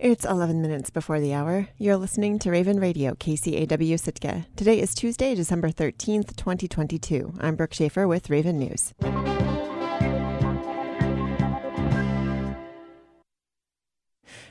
It's 11 minutes before the hour. You're listening to Raven Radio, KCAW Sitka. Today is Tuesday, December 13th, 2022. I'm Brooke Schaefer with Raven News.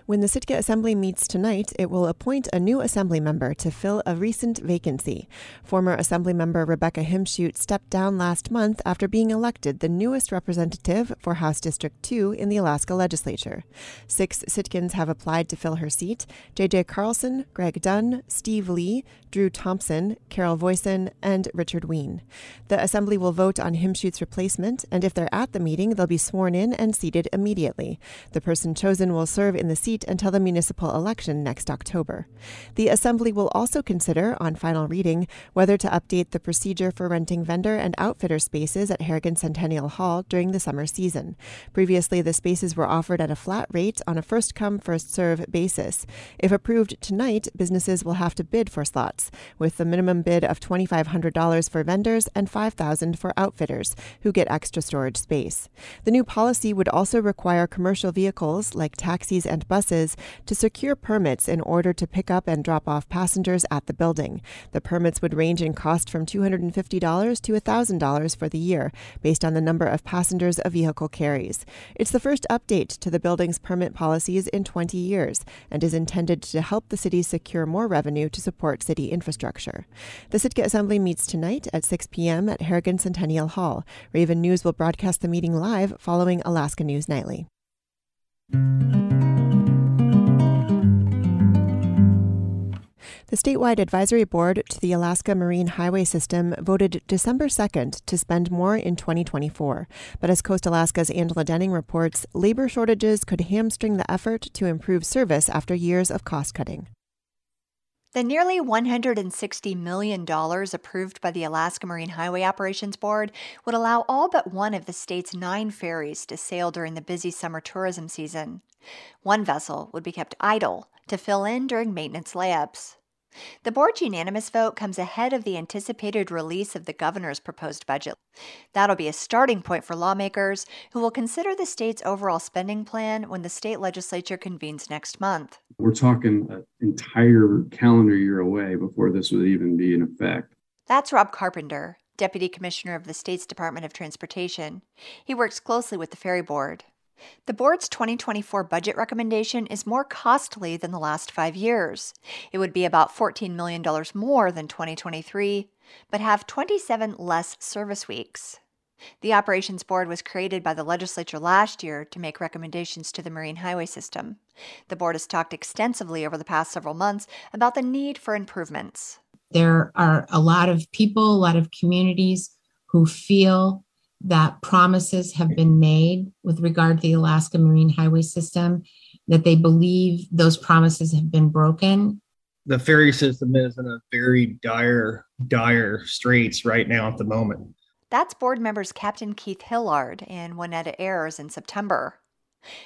When the Sitka Assembly meets tonight, it will appoint a new Assembly member to fill a recent vacancy. Former Assembly member Rebecca Himschoot stepped down last month after being elected the newest representative for House District 2 in the Alaska Legislature. Six Sitkans have applied to fill her seat J.J. Carlson, Greg Dunn, Steve Lee, Drew Thompson, Carol Voisin, and Richard Ween. The Assembly will vote on Himschoot's replacement, and if they're at the meeting, they'll be sworn in and seated immediately. The person chosen will serve in the seat seat until the municipal election next October. The Assembly will also consider, on final reading, whether to update the procedure for renting vendor and outfitter spaces at Harrigan Centennial Hall during the summer season. Previously, the spaces were offered at a flat rate on a first come, first serve basis. If approved tonight, businesses will have to bid for slots, with the minimum bid of $2,500 for vendors and $5,000 for outfitters, who get extra storage space. The new policy would also require commercial vehicles like taxis and buses to secure permits in order to pick up and drop off passengers at the building. The permits would range in cost from $250 to $1,000 for the year, based on the number of passengers a vehicle carries. It's the first update to the building's permit policies in 20 years and is intended to help the city secure more revenue to support city infrastructure. The Sitka Assembly meets tonight at 6 p.m. at Harrigan Centennial Hall. Raven News will broadcast the meeting live following Alaska News Nightly. Statewide advisory board to the Alaska Marine Highway System voted December 2nd to spend more in 2024. But as CoastAlaska's Angela Denning reports, labor shortages could hamstring the effort to improve service after years of cost cutting. The nearly $160 million approved by the Alaska Marine Highway Operations Board would allow all but one of the state's nine ferries to sail during the busy summer tourism season. One vessel would be kept idle to fill in during maintenance layups. The board's unanimous vote comes ahead of the anticipated release of the governor's proposed budget. That'll be a starting point for lawmakers who will consider the state's overall spending plan when the state legislature convenes next month. We're talking an entire calendar year away before this would even be in effect. That's Rob Carpenter, Deputy Commissioner of the state's Department of Transportation. He works closely with the Ferry Board. The board's 2024 budget recommendation is more costly than the last five years. It would be about $14 million more than 2023, but have 27 less service weeks. The Operations Board was created by the legislature last year to make recommendations to the Marine Highway System. The board has talked extensively over the past several months about the need for improvements. There are a lot of people, a lot of communities who feel that promises have been made with regard to the Alaska Marine Highway System, that they believe those promises have been broken. The ferry system is in a very dire, dire straits right now at the moment. That's board members Captain Keith Hillard and Wanetta Ayers in September.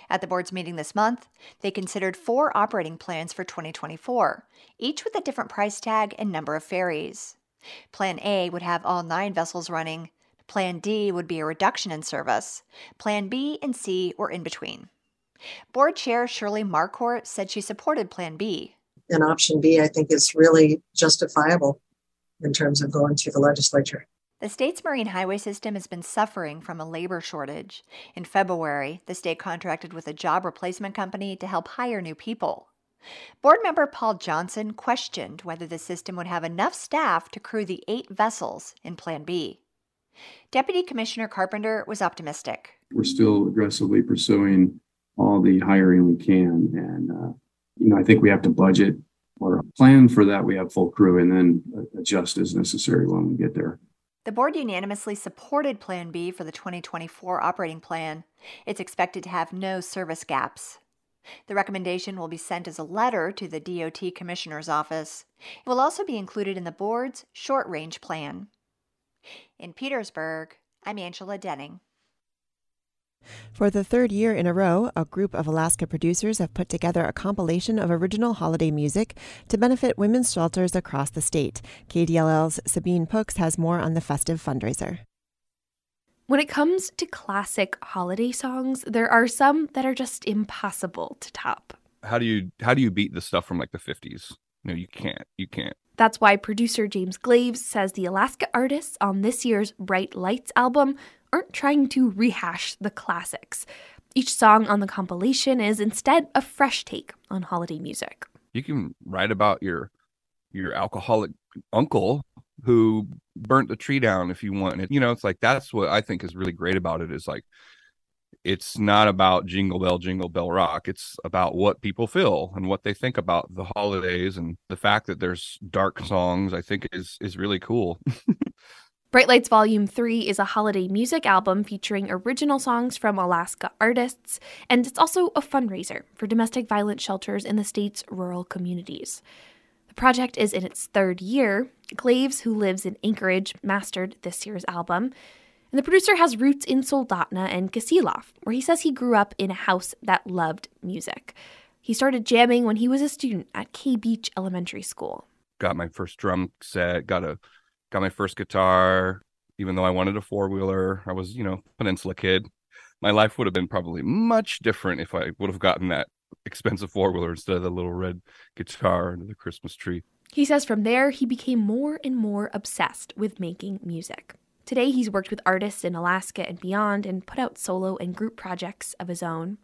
At the board's meeting this month, they considered four operating plans for 2024, each with a different price tag and number of ferries. Plan A would have all nine vessels running, Plan D would be a reduction in service. Plan B and C were in between. Board Chair Shirley Marquardt said she supported Plan B. And option B, I think, is really justifiable in terms of going to the legislature. The state's marine highway system has been suffering from a labor shortage. In February, the state contracted with a job replacement company to help hire new people. Board member Paul Johnson questioned whether the system would have enough staff to crew the eight vessels in Plan B. Deputy Commissioner Carpenter was optimistic. We're still aggressively pursuing all the hiring we can. And, uh, you know, I think we have to budget or plan for that. We have full crew and then adjust as necessary when we get there. The board unanimously supported Plan B for the 2024 operating plan. It's expected to have no service gaps. The recommendation will be sent as a letter to the DOT Commissioner's Office. It will also be included in the board's short range plan. In Petersburg, I'm Angela Denning. For the third year in a row, a group of Alaska producers have put together a compilation of original holiday music to benefit women's shelters across the state. KDLL's Sabine Poux has more on the festive fundraiser. When it comes to classic holiday songs, there are some that are just impossible to top. how do you how do you beat the stuff from like the 50s? No, you can't. You can't. That's why producer James Glaves says the Alaska artists on this year's Bright Lights album aren't trying to rehash the classics. Each song on the compilation is instead a fresh take on holiday music. You can write about your your alcoholic uncle who burnt the tree down if you want. It. You know, it's like that's what I think is really great about it is like it's not about jingle bell jingle bell rock. It's about what people feel and what they think about the holidays and the fact that there's dark songs i think is is really cool. Bright lights volume 3 is a holiday music album featuring original songs from alaska artists and it's also a fundraiser for domestic violence shelters in the state's rural communities. The project is in its third year. Glaves who lives in anchorage mastered this year's album and the producer has roots in Soldotna and Kasilof, where he says he grew up in a house that loved music. He started jamming when he was a student at K Beach Elementary School. Got my first drum set, got a got my first guitar, even though I wanted a four-wheeler. I was, you know, peninsula kid. My life would have been probably much different if I would have gotten that expensive four-wheeler instead of the little red guitar under the Christmas tree. He says from there he became more and more obsessed with making music. Today, he's worked with artists in Alaska and beyond and put out solo and group projects of his own.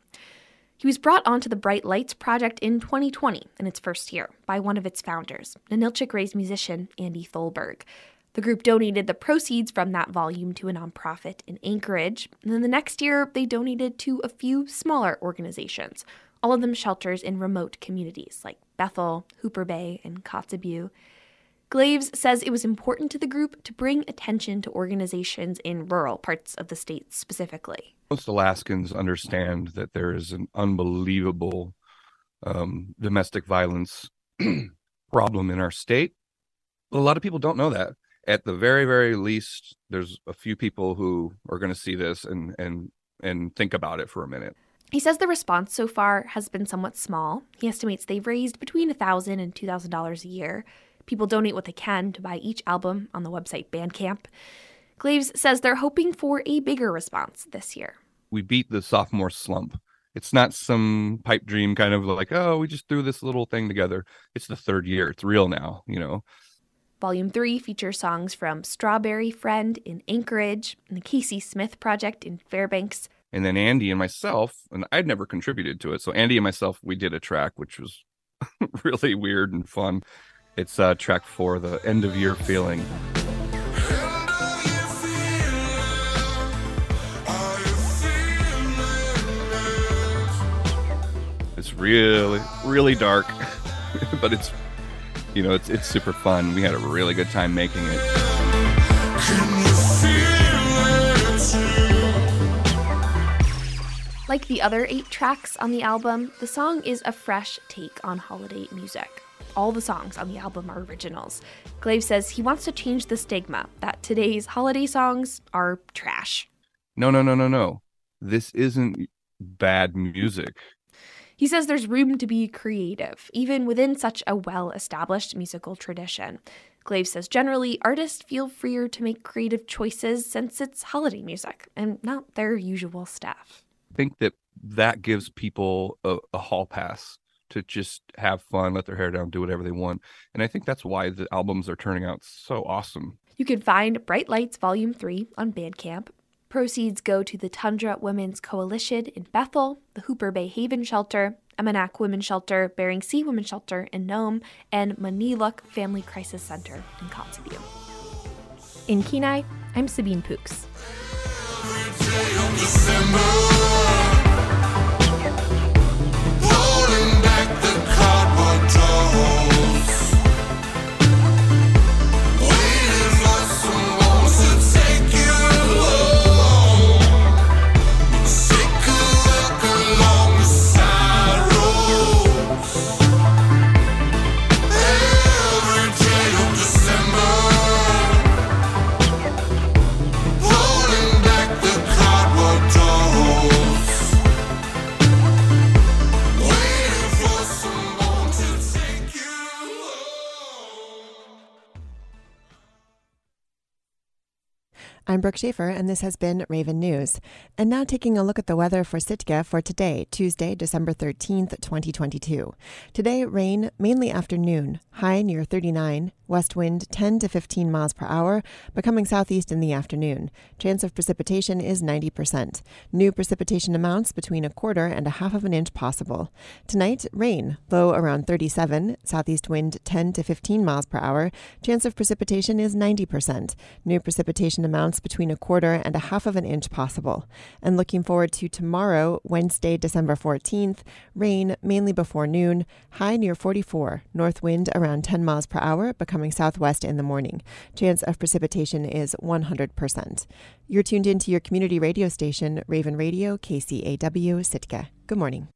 He was brought onto the Bright Lights project in 2020, in its first year, by one of its founders, Ninilchik raised musician Andy Tholberg. The group donated the proceeds from that volume to a nonprofit in Anchorage, and then the next year they donated to a few smaller organizations, all of them shelters in remote communities like Bethel, Hooper Bay, and Kotzebue. Glaves says it was important to the group to bring attention to organizations in rural parts of the state specifically. Most Alaskans understand that there is an unbelievable um, domestic violence problem in our state. But a lot of people don't know that. At the very, very least, there's a few people who are going to see this and and and think about it for a minute. He says the response so far has been somewhat small. He estimates they've raised between $1,000 and $2,000 a year. People donate what they can to buy each album on the website Bandcamp. Glaves says they're hoping for a bigger response this year. We beat the sophomore slump. It's not some pipe dream kind of like, oh, we just threw this little thing together. It's the third year. It's real now, you know. Volume 3 features songs from Strawberry Friend in Anchorage and the Casey Smith Project in Fairbanks. And then Andy and myself, and I'd never contributed to it. So Andy and myself, we did a track, which was really weird and fun. It's uh, track four, the end of year feeling. It's really, really dark, but it's, you know, it's it's super fun. We had a really good time making it. Like the other eight tracks on the album, the song is a fresh take on holiday music all the songs on the album are originals. Glave says he wants to change the stigma that today's holiday songs are trash. No, no, no, no, no. This isn't bad music. He says there's room to be creative, even within such a well established musical tradition. Glave says generally, artists feel freer to make creative choices since it's holiday music and not their usual stuff. I think that that gives people a, a hall pass to just have fun, let their hair down, do whatever they want. And I think that's why the albums are turning out so awesome. You can find Bright Lights Volume 3 on Bandcamp. Proceeds go to the Tundra Women's Coalition in Bethel, the Hooper Bay Haven Shelter, Emmonak Women's Shelter, Bering Sea Women's Shelter in Nome, and Maniilaq Family Crisis Center in Kotzebue. In Kenai, I'm Sabine Poux. I'm Brooke Schaefer, and this has been Raven News. And now taking a look at the weather for Sitka for today, Tuesday, December 13th, 2022. Today, rain, mainly afternoon, high near 39, west wind 10 to 15 miles per hour, becoming southeast in the afternoon. Chance of precipitation is 90%. New precipitation amounts between a quarter and a half of an inch possible. Tonight, rain, low around 37, southeast wind 10 to 15 miles per hour. Chance of precipitation is 90%. New precipitation amounts between a quarter and a half of an inch possible. And looking forward to tomorrow, Wednesday, December 14th, rain mainly before noon, high near 44, north wind around 10 miles per hour, becoming southwest in the morning. Chance of precipitation is 100%. You're tuned into your community radio station, Raven Radio, KCAW, Sitka. Good morning.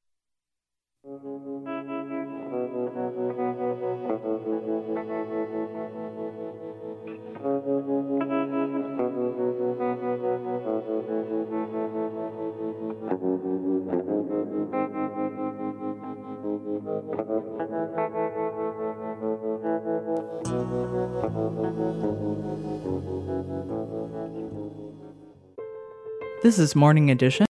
This is Morning Edition.